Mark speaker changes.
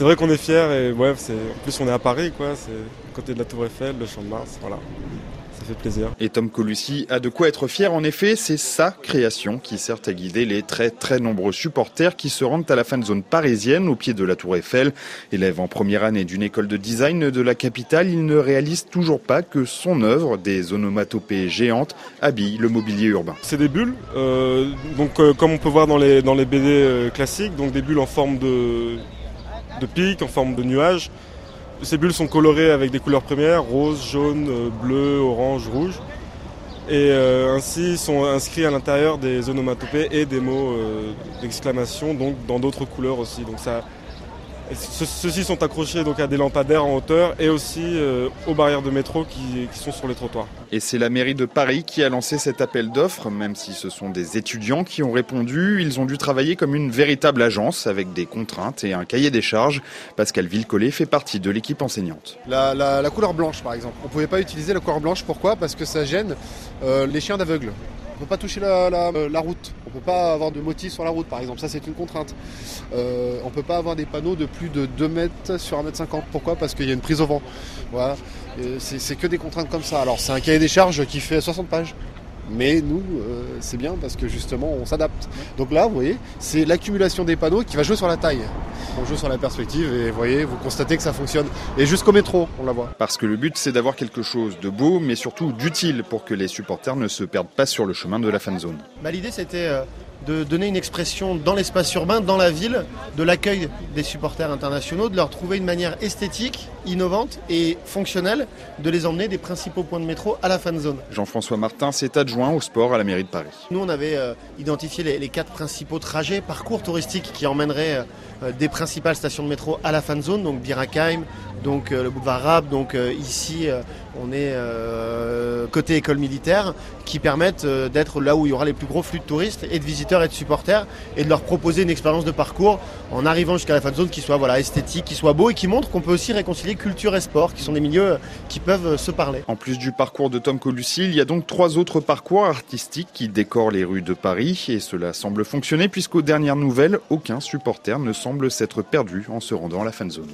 Speaker 1: c'est vrai qu'on est fiers et ouais, c'est, en plus on est à Paris, quoi. C'est côté de la Tour Eiffel, le Champ de Mars, voilà. Ça fait plaisir.
Speaker 2: Et Tom Colucci a de quoi être fier. En effet, c'est sa création qui sert à guider les très très nombreux supporters qui se rendent à la fan zone parisienne au pied de la Tour Eiffel. Élève en première année d'une école de design de la capitale, il ne réalise toujours pas que son œuvre, des onomatopées géantes, habille le mobilier urbain.
Speaker 1: C'est des bulles, euh, donc euh, comme on peut voir dans les, dans les BD euh, classiques, donc des bulles en forme de, de pic, en forme de nuage. Ces bulles sont colorées avec des couleurs premières, rose, jaune, euh, bleu, orange, rouge. Et euh, ainsi sont inscrits à l'intérieur des onomatopées et des mots euh, d'exclamation, donc dans d'autres couleurs aussi. Donc ça, ce- Ceux-ci sont accrochés donc à des lampadaires en hauteur et aussi euh, aux barrières de métro qui, qui sont sur les trottoirs.
Speaker 2: Et c'est la mairie de Paris qui a lancé cet appel d'offres, même si ce sont des étudiants qui ont répondu. Ils ont dû travailler comme une véritable agence avec des contraintes et un cahier des charges. Pascal Villecollet fait partie de l'équipe enseignante.
Speaker 3: La, la- la couleur blanche, par exemple. On ne pouvait pas utiliser la couleur blanche. Pourquoi? Parce que ça gêne euh, les chiens d'aveugles. On ne peut pas toucher la, euh, route. On ne peut pas avoir de motifs sur la route, par exemple. Ça, c'est une contrainte. Euh, on ne peut pas avoir des panneaux de plus de 2 mètres sur 1 mètre 50. Pourquoi? Parce qu'il y a une prise au vent. Voilà. C'est que des contraintes comme ça. Alors, c'est un cahier des charges qui fait 60 pages. Mais nous, euh, c'est bien parce que justement, on s'adapte. Donc là, vous voyez, c'est l'accumulation des panneaux qui va jouer sur la taille. On joue sur la perspective et vous voyez, vous constatez que ça fonctionne. Et jusqu'au métro, on la voit.
Speaker 2: Parce que le but, c'est d'avoir quelque chose de beau, mais surtout d'utile pour que les supporters ne se perdent pas sur le chemin de la fan zone.
Speaker 4: Bah, L'idée, c'était euh, de donner une expression dans l'espace urbain, dans la ville, de l'accueil des supporters internationaux, de leur trouver une manière esthétique, innovante et fonctionnelle de les emmener des principaux points de métro à la fan zone.
Speaker 2: Jean-François Martin s'est adjoint au sport à la mairie de Paris.
Speaker 4: Nous, on avait euh, identifié les, quatre principaux trajets, parcours touristiques qui emmèneraient euh, des principales stations de métro à la fan zone, donc Birakheim, donc euh, le boulevard Rabe, donc euh, ici euh, on est côté école militaire, qui permettent d'être là où il y aura les plus gros flux de touristes et de visiteurs et de supporters, et de leur proposer une expérience de parcours en arrivant jusqu'à la fan zone qui soit voilà esthétique, qui soit beau et qui montre qu'on peut aussi réconcilier culture et sport, qui sont des milieux qui peuvent se parler.
Speaker 2: En plus du parcours de Tom Colucci, il y a donc trois autres parcours artistiques qui décorent les rues de Paris et cela semble fonctionner puisqu'aux dernières nouvelles, aucun supporter ne semble s'être perdu en se rendant à la fan zone.